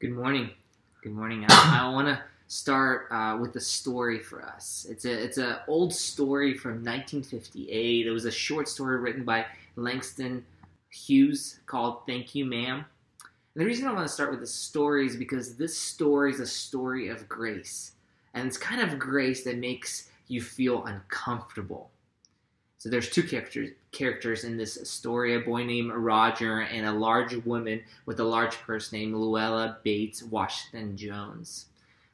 Good morning. Good morning. I, I want to start uh, with a story for us. It's a it's an old story from 1958. It was a short story written by Langston Hughes called "Thank You, Ma'am." And the reason I want to start with this story is because this story is a story of grace, and it's kind of grace that makes you feel uncomfortable. So there's two characters characters in this story: a boy named Roger and a large woman with a large purse named Luella Bates Washington Jones.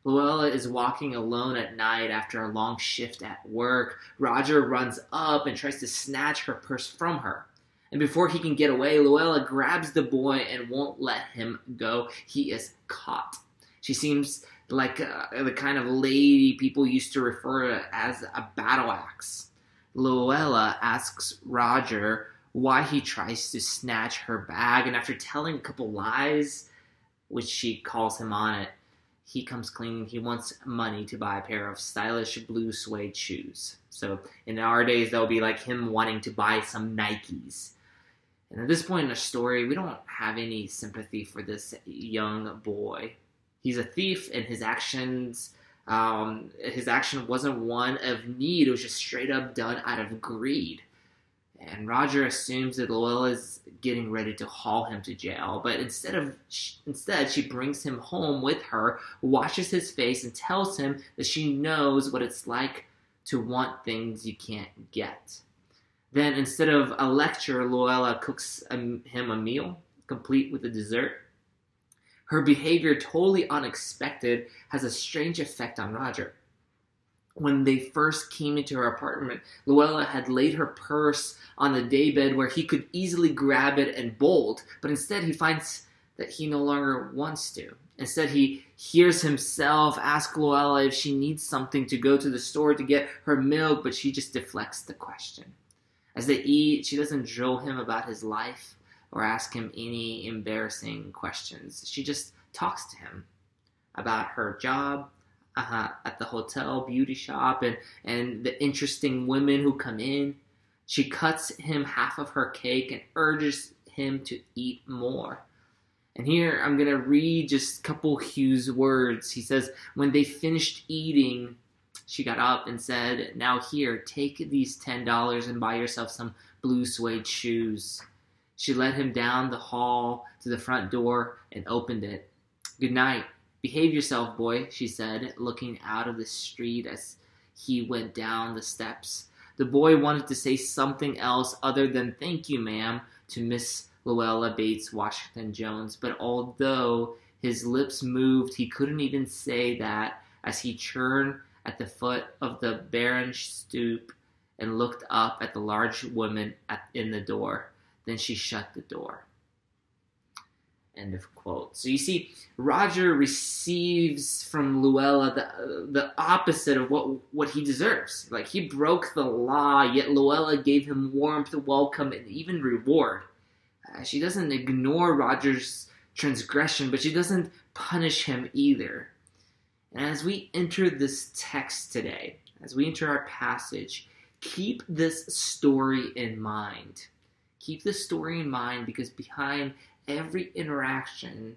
Luella is walking alone at night after a long shift at work. Roger runs up and tries to snatch her purse from her. And before he can get away, Luella grabs the boy and won't let him go. He is caught. She seems like uh, the kind of lady people used to refer to as a battle axe. Luella asks Roger why he tries to snatch her bag, and after telling a couple lies, which she calls him on it, he comes clean. He wants money to buy a pair of stylish blue suede shoes. So in our days, that would be like him wanting to buy some Nikes. And at this point in the story, we don't have any sympathy for this young boy. He's a thief, and his actions um, his action wasn't one of need, it was just straight up done out of greed. And Roger assumes that Luella is getting ready to haul him to jail, but instead of instead she brings him home with her, washes his face, and tells him that she knows what it's like to want things you can't get. Then, instead of a lecture, Luella cooks a, him a meal, complete with a dessert. Her behavior, totally unexpected, has a strange effect on Roger. When they first came into her apartment, Luella had laid her purse on the daybed where he could easily grab it and bolt, but instead he finds that he no longer wants to. Instead, he hears himself ask Luella if she needs something to go to the store to get her milk, but she just deflects the question. As they eat, she doesn't drill him about his life or ask him any embarrassing questions. She just talks to him about her job uh, at the hotel, beauty shop, and, and the interesting women who come in. She cuts him half of her cake and urges him to eat more. And here I'm going to read just a couple Hughes words. He says, When they finished eating, she got up and said, Now here, take these $10 and buy yourself some blue suede shoes. She led him down the hall to the front door and opened it. Good night. Behave yourself, boy, she said, looking out of the street as he went down the steps. The boy wanted to say something else other than thank you, ma'am, to Miss Luella Bates Washington Jones, but although his lips moved, he couldn't even say that as he turned at the foot of the barren stoop and looked up at the large woman at, in the door. Then she shut the door. End of quote. So you see, Roger receives from Luella the, the opposite of what, what he deserves. Like, he broke the law, yet Luella gave him warmth, welcome, and even reward. Uh, she doesn't ignore Roger's transgression, but she doesn't punish him either. And as we enter this text today, as we enter our passage, keep this story in mind. Keep the story in mind because behind every interaction,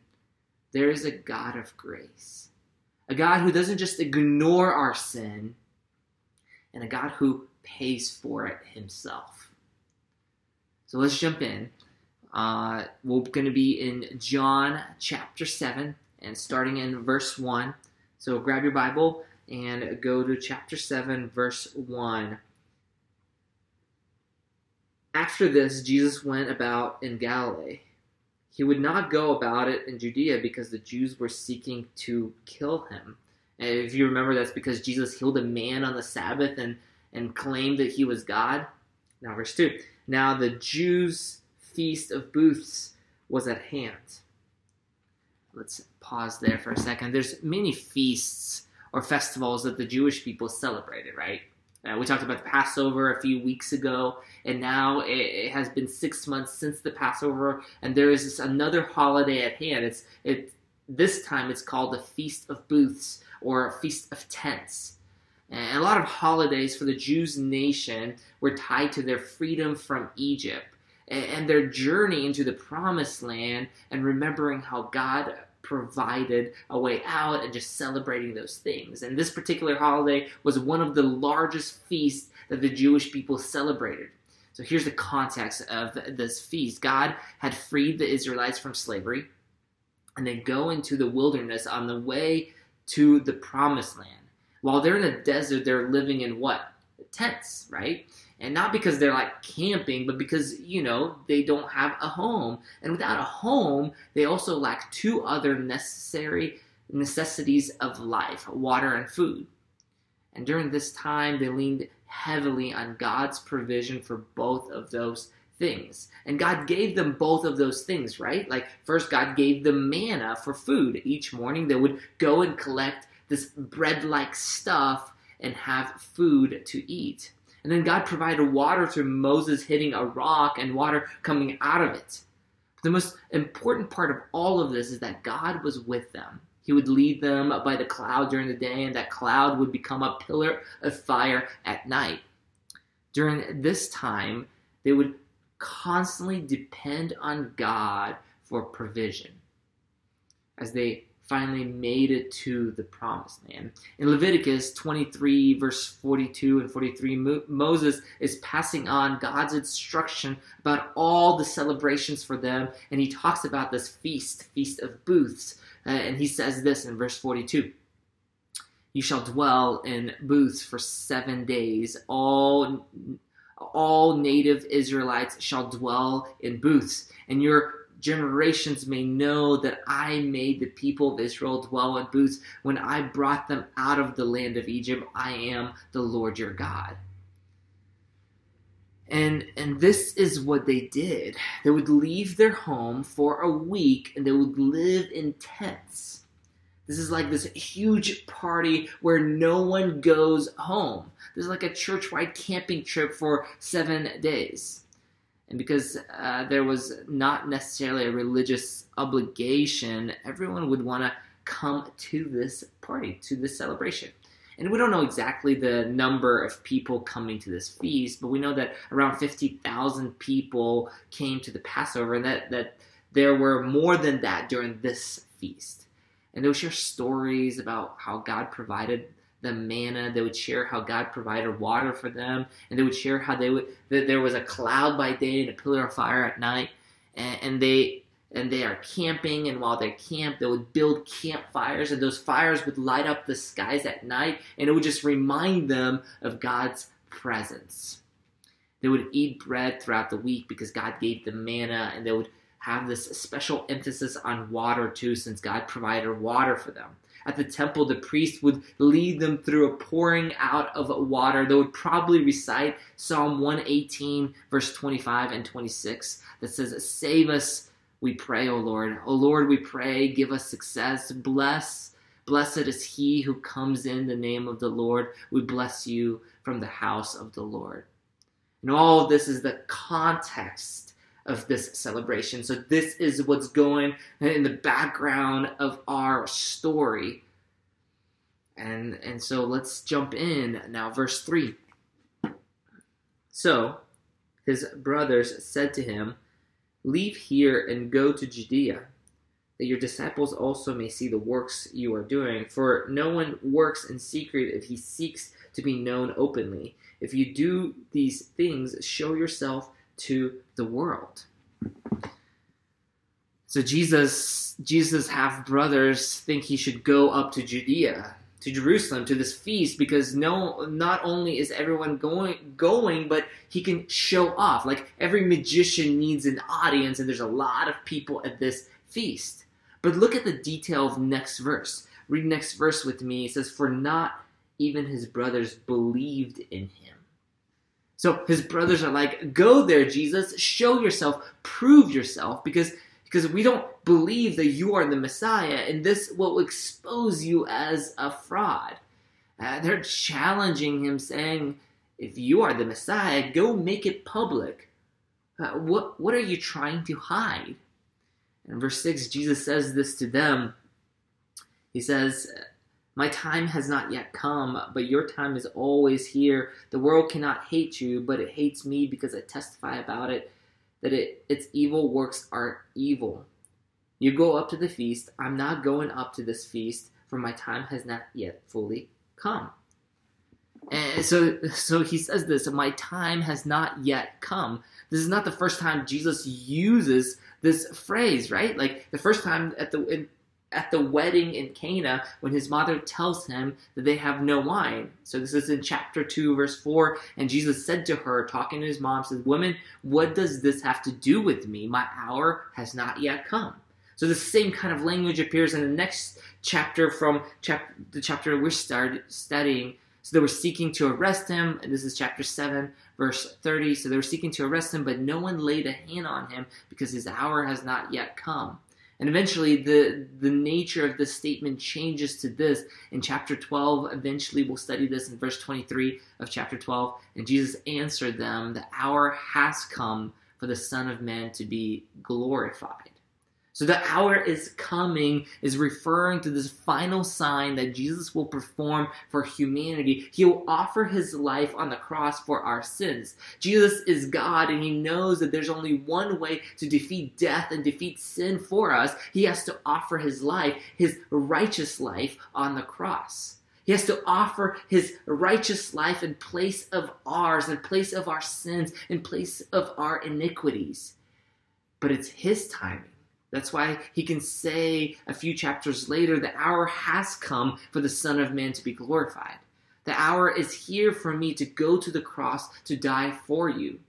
there is a God of grace. A God who doesn't just ignore our sin, and a God who pays for it himself. So let's jump in. Uh, we're going to be in John chapter 7 and starting in verse 1. So grab your Bible and go to chapter 7, verse 1. After this, Jesus went about in Galilee. He would not go about it in Judea because the Jews were seeking to kill him. And if you remember, that's because Jesus healed a man on the Sabbath and, and claimed that he was God. Now, verse 2. Now the Jews' feast of booths was at hand. Let's pause there for a second. There's many feasts or festivals that the Jewish people celebrated, right? Uh, we talked about the Passover a few weeks ago, and now it, it, has been six months since the Passover, and there is this another holiday at hand. It's it this time it's called the Feast of Booths or Feast of Tents. And a lot of holidays for the Jews nation were tied to their freedom from Egypt and, and their journey into the Promised Land, and remembering how God provided a way out and just celebrating those things. And this particular holiday was one of the largest feasts that the Jewish people celebrated. So here's the context of this feast God had freed the Israelites from slavery, and they go into the wilderness on the way to the promised land. While they're in the desert, they're living in what? Tents, right? And not because they're like camping, but because, you know, they don't have a home. And without a home, they also lack two other necessary necessities of life water and food. And during this time, they leaned heavily on God's provision for both of those things. And God gave them both of those things, right? Like, first, God gave them manna for food. Each morning, they would go and collect this bread like stuff and have food to eat. And then God provided water through Moses hitting a rock and water coming out of it. The most important part of all of this is that God was with them. He would lead them by the cloud during the day, and that cloud would become a pillar of fire at night. During this time, they would constantly depend on God for provision as they finally made it to the promised land. In Leviticus 23, verse 42 and 43, Moses is passing on God's instruction about all the celebrations for them, and he talks about this feast, Feast of Booths. Uh, and he says this in verse 42 You shall dwell in booths for seven days. All all native Israelites shall dwell in booths, and your generations may know that I made the people of Israel dwell in booths when I brought them out of the land of Egypt. I am the Lord your God. And and this is what they did. They would leave their home for a week and they would live in tents. This is like this huge party where no one goes home. There's like a church-wide camping trip for 7 days and because uh, there was not necessarily a religious obligation, everyone would want to come to this party, to this celebration. And we don't know exactly the number of people coming to this feast, but we know that around 50,000 people came to the Passover, and that, that there were more than that during this feast. And they would share stories about how God provided the manna. They would share how God provided water for them, and they would share how they would that there was a cloud by day and a pillar of fire at night, and, and they and they are camping. And while they're camped, they would build campfires, and those fires would light up the skies at night, and it would just remind them of God's presence. They would eat bread throughout the week because God gave them manna, and they would have this special emphasis on water too, since God provided water for them at the temple, the priest would lead them through a pouring out of water. They would probably recite Psalm 118, verse 25 and 26, that says, Save us, we pray, O Lord. O Lord, we pray, give us success. Bless, blessed is he who comes in the name of the Lord. We bless you from the house of the Lord. And all of this is the context of this celebration. So, this is what's going in the background of our story. And, and so let's jump in now, verse 3. So his brothers said to him, Leave here and go to Judea, that your disciples also may see the works you are doing. For no one works in secret if he seeks to be known openly. If you do these things, show yourself to the world. So Jesus, Jesus half brothers think he should go up to Judea, to Jerusalem, to this feast, because no, not only is everyone going, going, but he can show off. Like every magician needs an audience, and there's a lot of people at this feast. But look at the detail of next verse. Read next verse with me. It says, "For not even his brothers believed in him." So his brothers are like, Go there, Jesus, show yourself, prove yourself, because, because we don't believe that you are the Messiah, and this will expose you as a fraud. Uh, they're challenging him, saying, If you are the Messiah, go make it public. Uh, what, what are you trying to hide? In verse 6, Jesus says this to them. He says, my time has not yet come, but your time is always here. The world cannot hate you, but it hates me because I testify about it that it, its evil works are evil. You go up to the feast. I'm not going up to this feast, for my time has not yet fully come. And so, so he says this My time has not yet come. This is not the first time Jesus uses this phrase, right? Like the first time at the in, at the wedding in Cana when his mother tells him that they have no wine. So this is in chapter 2 verse 4 and Jesus said to her talking to his mom says, "Woman, what does this have to do with me? My hour has not yet come." So the same kind of language appears in the next chapter from chap- the chapter we're studying. So they were seeking to arrest him, this is chapter 7, verse 30. So they were seeking to arrest him, but no one laid a hand on him because his hour has not yet come. And eventually, the, the nature of this statement changes to this in chapter 12. Eventually, we'll study this in verse 23 of chapter 12. And Jesus answered them, The hour has come for the Son of Man to be glorified. So the hour is coming is referring to this final sign that Jesus will perform for humanity. He will offer his life on the cross for our sins. Jesus is God and he knows that there's only one way to defeat death and defeat sin for us. He has to offer his life, his righteous life on the cross. He has to offer his righteous life in place of ours, in place of our sins, in place of our iniquities. But it's his timing. That's why he can say a few chapters later, the hour has come for the Son of Man to be glorified. The hour is here for me to go to the cross to die for you.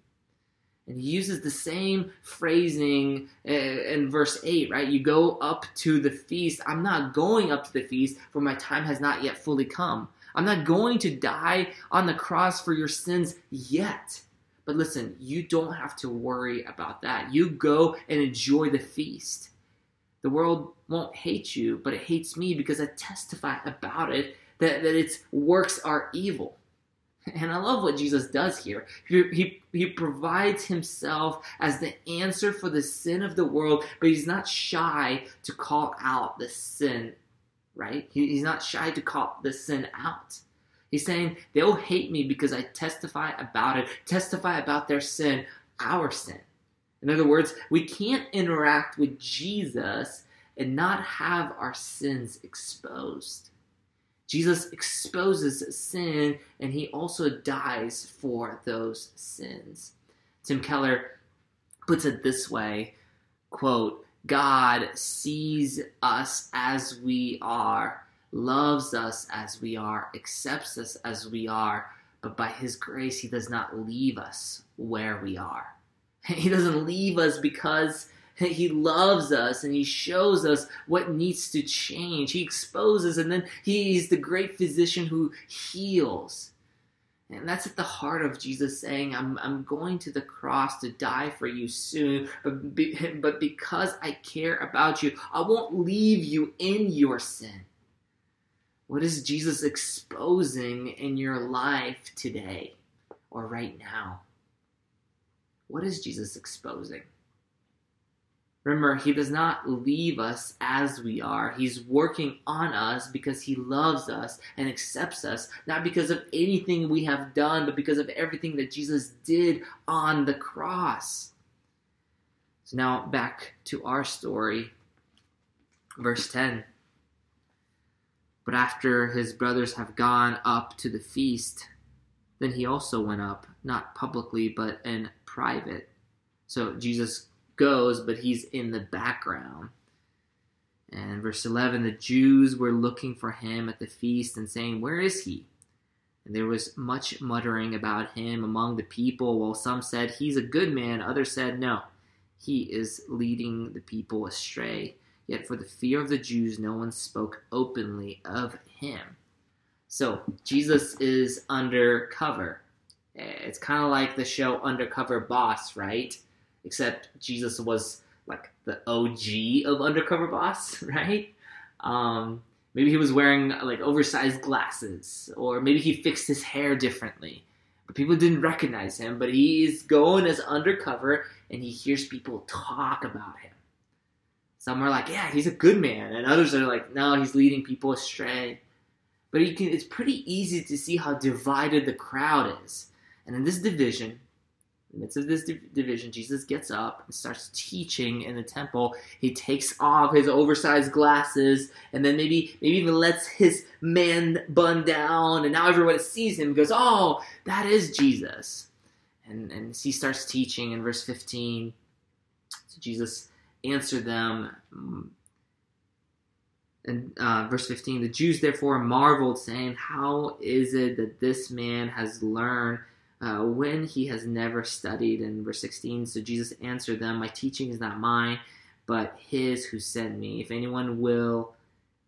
And he uses the same phrasing uh, in verse 8, right? You go up to the feast. I'm not going up to the feast, for my time has not yet fully come. I'm not going to die on the cross for your sins yet. But listen, you don't have to worry about that. You go and enjoy the feast. The world won't hate you, but it hates me because I testify about it that, that its works are evil. And I love what Jesus does here. He, he, he provides himself as the answer for the sin of the world, but he's not shy to call out the sin, right? He, he's not shy to call the sin out. He's saying they'll hate me because I testify about it, testify about their sin, our sin. In other words, we can't interact with Jesus and not have our sins exposed. Jesus exposes sin and he also dies for those sins. Tim Keller puts it this way quote, God sees us as we are loves us as we are, accepts us as we are, but by His grace, He does not leave us where we are. He doesn't leave us because He loves us and He shows us what needs to change. He exposes, and then He's the great physician who heals. And that's at the heart of Jesus saying, I'm, I'm going to the cross to die for you soon, but, be, but because I care about you, I won't leave you in your sin. What is Jesus exposing in your life today or right now? What is Jesus exposing? Remember, He does not leave us as we are. He's working on us because He loves us and accepts us, not because of anything we have done, but because of everything that Jesus did on the cross. So now back to our story. Verse 10. But after his brothers have gone up to the feast, then he also went up, not publicly, but in private. So Jesus goes, but he's in the background. And verse 11 the Jews were looking for him at the feast and saying, Where is he? And there was much muttering about him among the people, while some said, He's a good man, others said, No, he is leading the people astray. Yet for the fear of the Jews, no one spoke openly of him. So Jesus is undercover. It's kind of like the show Undercover Boss, right? Except Jesus was like the OG of Undercover Boss, right? Um, maybe he was wearing like oversized glasses, or maybe he fixed his hair differently. But people didn't recognize him. But he's going as undercover, and he hears people talk about him. Some are like, yeah, he's a good man, and others are like, no, he's leading people astray. But you can, it's pretty easy to see how divided the crowd is. And in this division, in the midst of this division, Jesus gets up and starts teaching in the temple. He takes off his oversized glasses and then maybe maybe even lets his man bun down, and now everyone sees him goes, "Oh, that is Jesus." And and he starts teaching in verse 15. So Jesus answered them. And uh, verse 15, the Jews therefore marveled, saying, How is it that this man has learned uh, when he has never studied. In verse 16, so Jesus answered them, My teaching is not mine, but his who sent me. If anyone will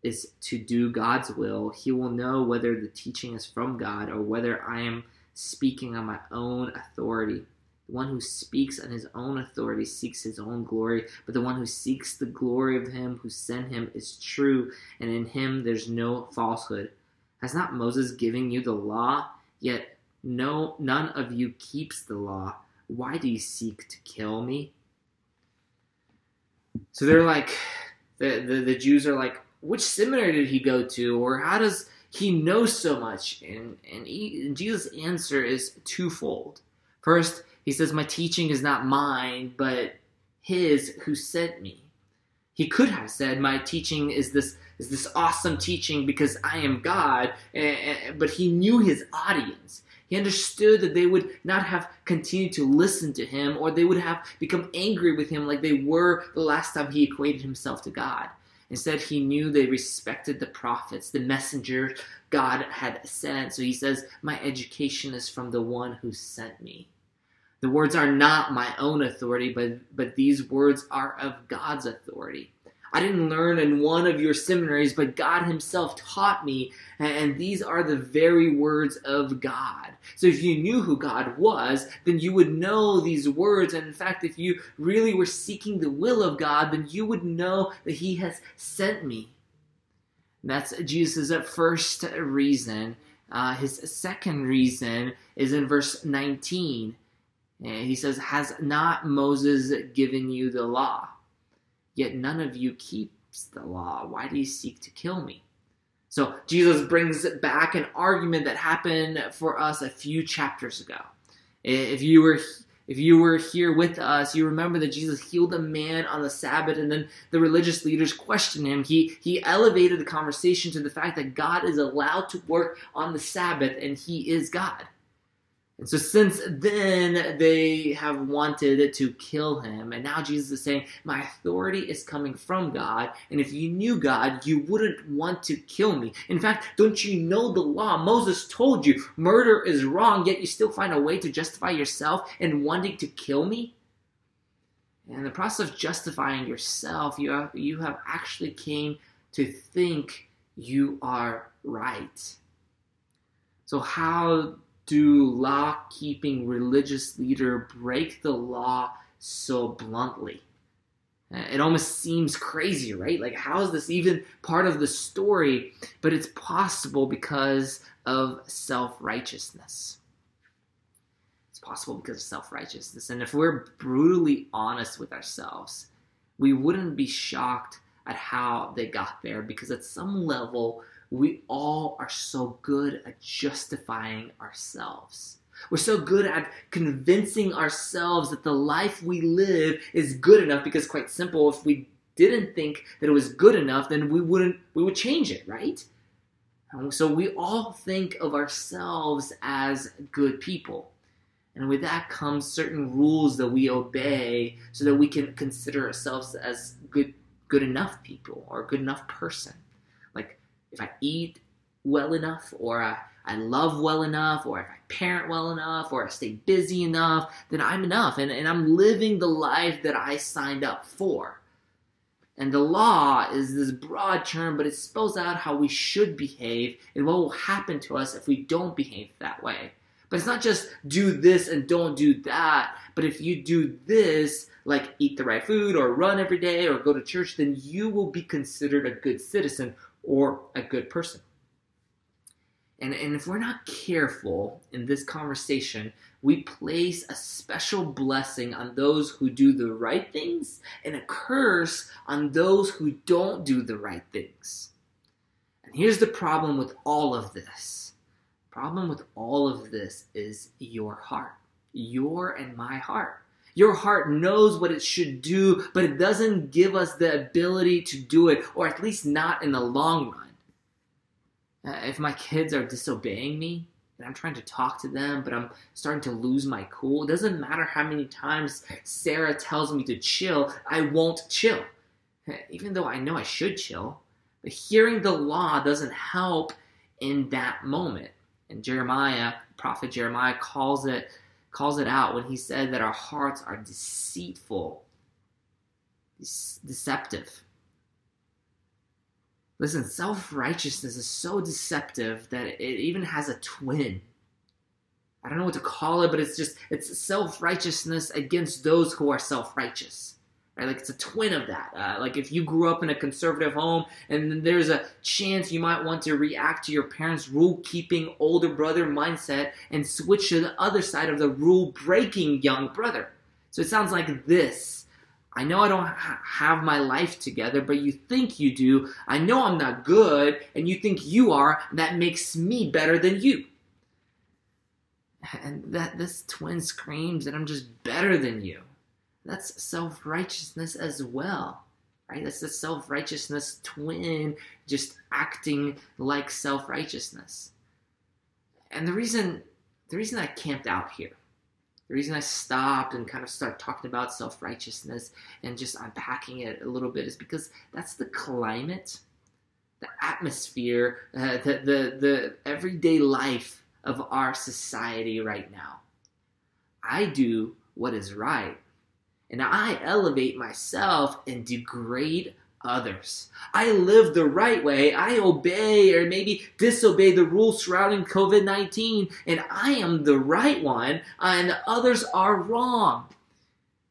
is to do God's will, he will know whether the teaching is from God or whether I am speaking on my own authority. The one who speaks on his own authority seeks his own glory, but the one who seeks the glory of him who sent him is true, and in him there's no falsehood. Has not Moses given you the law? Yet no, none of you keeps the law. Why do you seek to kill me? So they're like, the, the, the Jews are like, which seminary did he go to? Or how does he know so much? And, and, he, and Jesus' answer is twofold. First, he says, My teaching is not mine, but his who sent me. He could have said, My teaching is this is this awesome teaching because I am God, but he knew his audience. He understood that they would not have continued to listen to him or they would have become angry with him like they were the last time he equated himself to God. Instead, he knew they respected the prophets, the messengers God had sent. So he says, My education is from the one who sent me. The words are not my own authority, but, but these words are of God's authority. I didn't learn in one of your seminaries, but God Himself taught me, and these are the very words of God. So if you knew who God was, then you would know these words. And in fact, if you really were seeking the will of God, then you would know that He has sent me. that's Jesus' first reason. Uh, his second reason is in verse 19. And he says, Has not Moses given you the law? Yet none of you keeps the law. Why do you seek to kill me? So Jesus brings back an argument that happened for us a few chapters ago. If you were if you were here with us, you remember that Jesus healed a man on the Sabbath, and then the religious leaders questioned him. He he elevated the conversation to the fact that God is allowed to work on the Sabbath, and He is God. And so since then, they have wanted to kill him. And now Jesus is saying, My authority is coming from God. And if you knew God, you wouldn't want to kill me. In fact, don't you know the law? Moses told you murder is wrong, yet you still find a way to justify yourself in wanting to kill me? And in the process of justifying yourself, you have, you have actually came to think you are right. So, how do law keeping religious leader break the law so bluntly? Uh, it almost seems crazy, right? Like, how is this even part of the story? But it's possible because of self righteousness. It's possible because of self righteousness. And if we're brutally honest with ourselves, we wouldn't be shocked at how they got there because at some level, we all are so good at justifying ourselves. We're so good at convincing ourselves that the life we live is good enough because quite simple, if we didn't think that it was good enough, then we wouldn't we would change it, right? Um, so we all think of ourselves as good people. And with that comes certain rules that we obey so that we can consider ourselves as good good enough people or good enough person if I eat well enough, or I, I love well enough, or if I parent well enough, or I stay busy enough, then I'm enough. And, and I'm living the life that I signed up for. And the law is this broad term, but it spells out how we should behave and what will happen to us if we don't behave that way. But it's not just do this and don't do that. But if you do this, like eat the right food or run every day or go to church, then you will be considered a good citizen or a good person. And, and if we're not careful in this conversation, we place a special blessing on those who do the right things and a curse on those who don't do the right things. And here's the problem with all of this. Problem with all of this is your heart. your and my heart. Your heart knows what it should do, but it doesn't give us the ability to do it, or at least not in the long run. Uh, if my kids are disobeying me, and I'm trying to talk to them, but I'm starting to lose my cool, it doesn't matter how many times Sarah tells me to chill, I won't chill. Even though I know I should chill, but hearing the law doesn't help in that moment. And Jeremiah, prophet Jeremiah, calls it calls it out when he said that our hearts are deceitful, deceptive. Listen, self righteousness is so deceptive that it even has a twin. I don't know what to call it, but it's just it's self righteousness against those who are self righteous. Right? Like it's a twin of that. Uh, like if you grew up in a conservative home, and there's a chance you might want to react to your parents' rule-keeping older brother mindset and switch to the other side of the rule-breaking young brother. So it sounds like this. I know I don't ha- have my life together, but you think you do. I know I'm not good, and you think you are. That makes me better than you. And that this twin screams that I'm just better than you. That's self righteousness as well, right? That's the self righteousness twin, just acting like self righteousness. And the reason, the reason I camped out here, the reason I stopped and kind of started talking about self righteousness and just unpacking it a little bit is because that's the climate, the atmosphere, uh, the, the, the everyday life of our society right now. I do what is right and I elevate myself and degrade others. I live the right way. I obey or maybe disobey the rules surrounding COVID 19, and I am the right one, and others are wrong.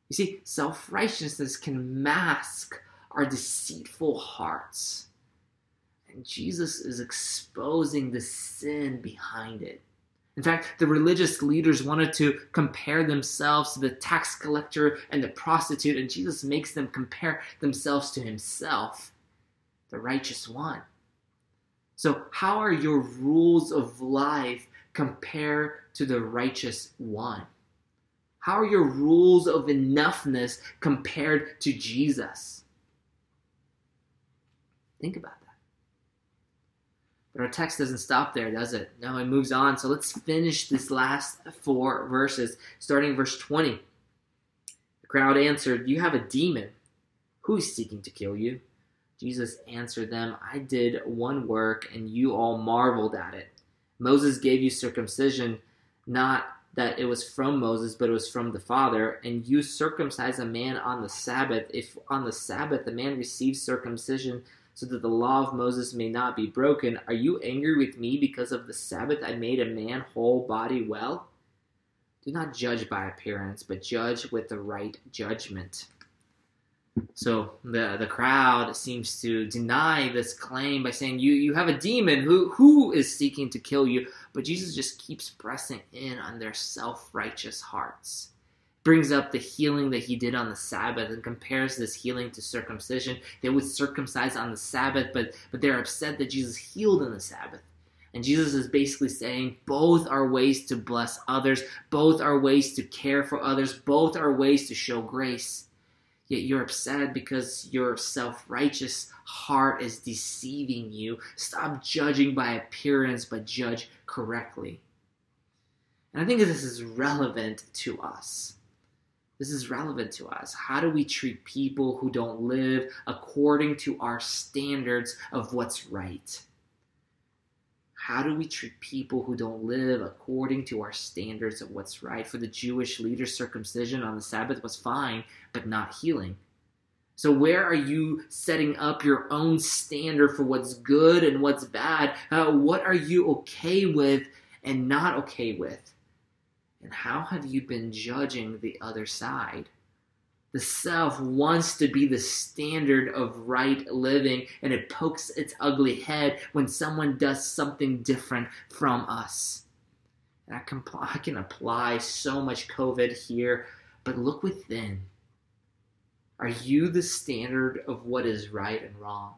You see, self righteousness can mask our deceitful hearts. And Jesus is exposing the sin behind it. In fact, the religious leaders wanted to compare themselves to the tax collector and the prostitute, and Jesus makes them compare themselves to himself, the righteous one. So, how are your rules of life compared to the righteous one? How are your rules of enoughness compared to Jesus? Think about that. Our text doesn't stop there, does it? No, it moves on. So let's finish this last four verses, starting verse 20. The crowd answered, You have a demon. Who is seeking to kill you? Jesus answered them, I did one work, and you all marveled at it. Moses gave you circumcision, not that it was from Moses, but it was from the Father, and you circumcise a man on the Sabbath. If on the Sabbath a man receives circumcision, so that the law of Moses may not be broken. Are you angry with me because of the Sabbath I made a man whole body well? Do not judge by appearance, but judge with the right judgment. So the the crowd seems to deny this claim by saying you you have a demon who who is seeking to kill you, but Jesus just keeps pressing in on their self-righteous hearts brings up the healing that he did on the Sabbath and compares this healing to circumcision. They would circumcise on the Sabbath, but but they're upset that Jesus healed on the Sabbath. And Jesus is basically saying both are ways to bless others, both are ways to care for others, both are ways to show grace. Yet you're upset because your self righteous heart is deceiving you. Stop judging by appearance, but judge correctly. And I think this is relevant to us. This is relevant to us. How do we treat people who don't live according to our standards of what's right? How do we treat people who don't live according to our standards of what's right? For the Jewish leader, circumcision on the Sabbath was fine, but not healing. So, where are you setting up your own standard for what's good and what's bad? Uh, what are you okay with and not okay with? And how have you been judging the other side? The self wants to be the standard of right living, and it pokes its ugly head when someone does something different from us. And I can, I can apply so much COVID here, but look within. Are you the standard of what is right and wrong?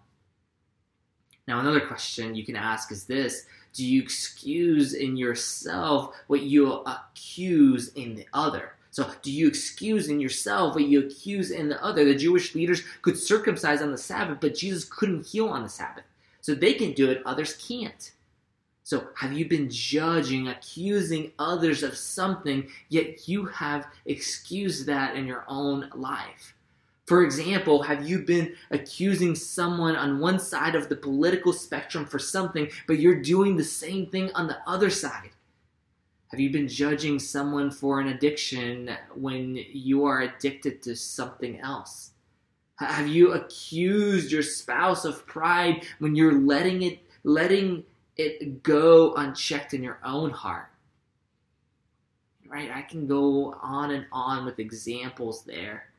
Now, another question you can ask is this Do you excuse in yourself what you accuse in the other? So, do you excuse in yourself what you accuse in the other? The Jewish leaders could circumcise on the Sabbath, but Jesus couldn't heal on the Sabbath. So, they can do it, others can't. So, have you been judging, accusing others of something, yet you have excused that in your own life? For example, have you been accusing someone on one side of the political spectrum for something, but you're doing the same thing on the other side? Have you been judging someone for an addiction when you are addicted to something else? Have you accused your spouse of pride when you're letting it letting it go unchecked in your own heart. Right? I can go on and on with examples there.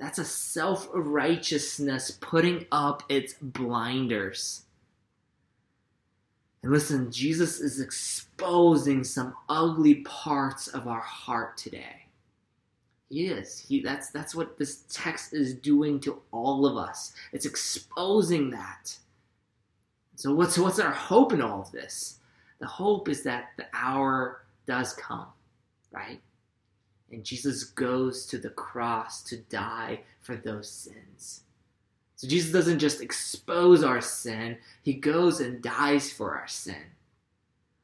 That's a self righteousness putting up its blinders. And listen, Jesus is exposing some ugly parts of our heart today. He is. He that's that's what this text is doing to all of us. It's exposing that. So what's what's our hope in all of this? The hope is that the hour does come, right? And Jesus goes to the cross to die for those sins. So Jesus doesn't just expose our sin, he goes and dies for our sin.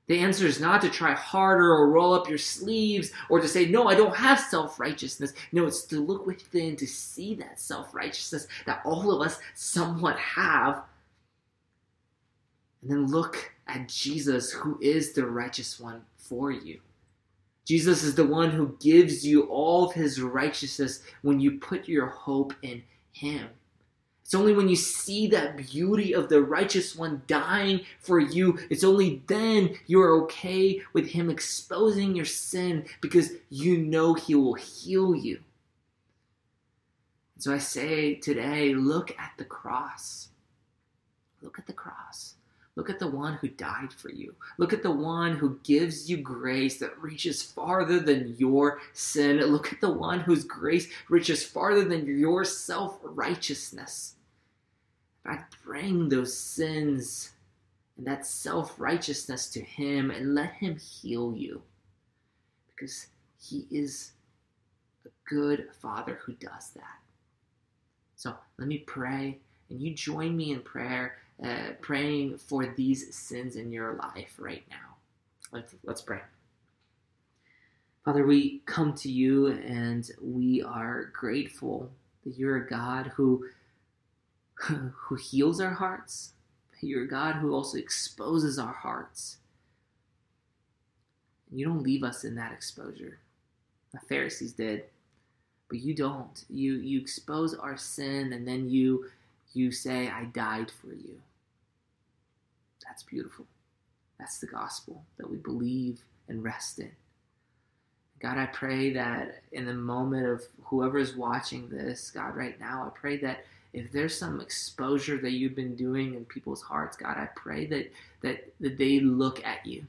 The answer is not to try harder or roll up your sleeves or to say, No, I don't have self righteousness. No, it's to look within to see that self righteousness that all of us somewhat have and then look at Jesus, who is the righteous one for you. Jesus is the one who gives you all of his righteousness when you put your hope in him. It's only when you see that beauty of the righteous one dying for you, it's only then you're okay with him exposing your sin because you know he will heal you. So I say today, look at the cross. Look at the cross. Look at the one who died for you. Look at the one who gives you grace that reaches farther than your sin. Look at the one whose grace reaches farther than your self righteousness. I bring those sins and that self righteousness to Him and let Him heal you. Because He is a good Father who does that. So let me pray, and you join me in prayer uh, praying for these sins in your life right now. Let's, let's pray. Father, we come to you and we are grateful that you're a God who, who heals our hearts. You're a God who also exposes our hearts. You don't leave us in that exposure. The Pharisees did, but you don't. You you expose our sin and then you you say, I died for you. That's beautiful. That's the gospel that we believe and rest in. God, I pray that in the moment of whoever is watching this, God, right now, I pray that if there's some exposure that you've been doing in people's hearts, God, I pray that that, that they look at you.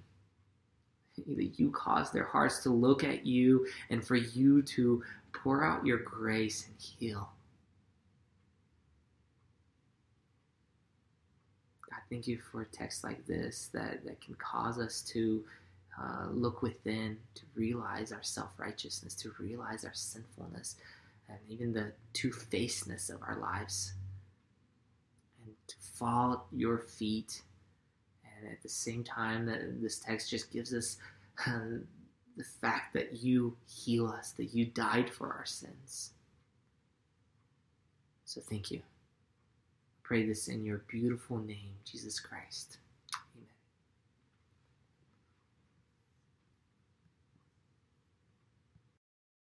That you cause their hearts to look at you and for you to pour out your grace and heal. Thank you for a text like this that, that can cause us to uh, look within, to realize our self righteousness, to realize our sinfulness, and even the two facedness of our lives. And to fall at your feet. And at the same time, that this text just gives us uh, the fact that you heal us, that you died for our sins. So thank you pray this in your beautiful name, Jesus Christ.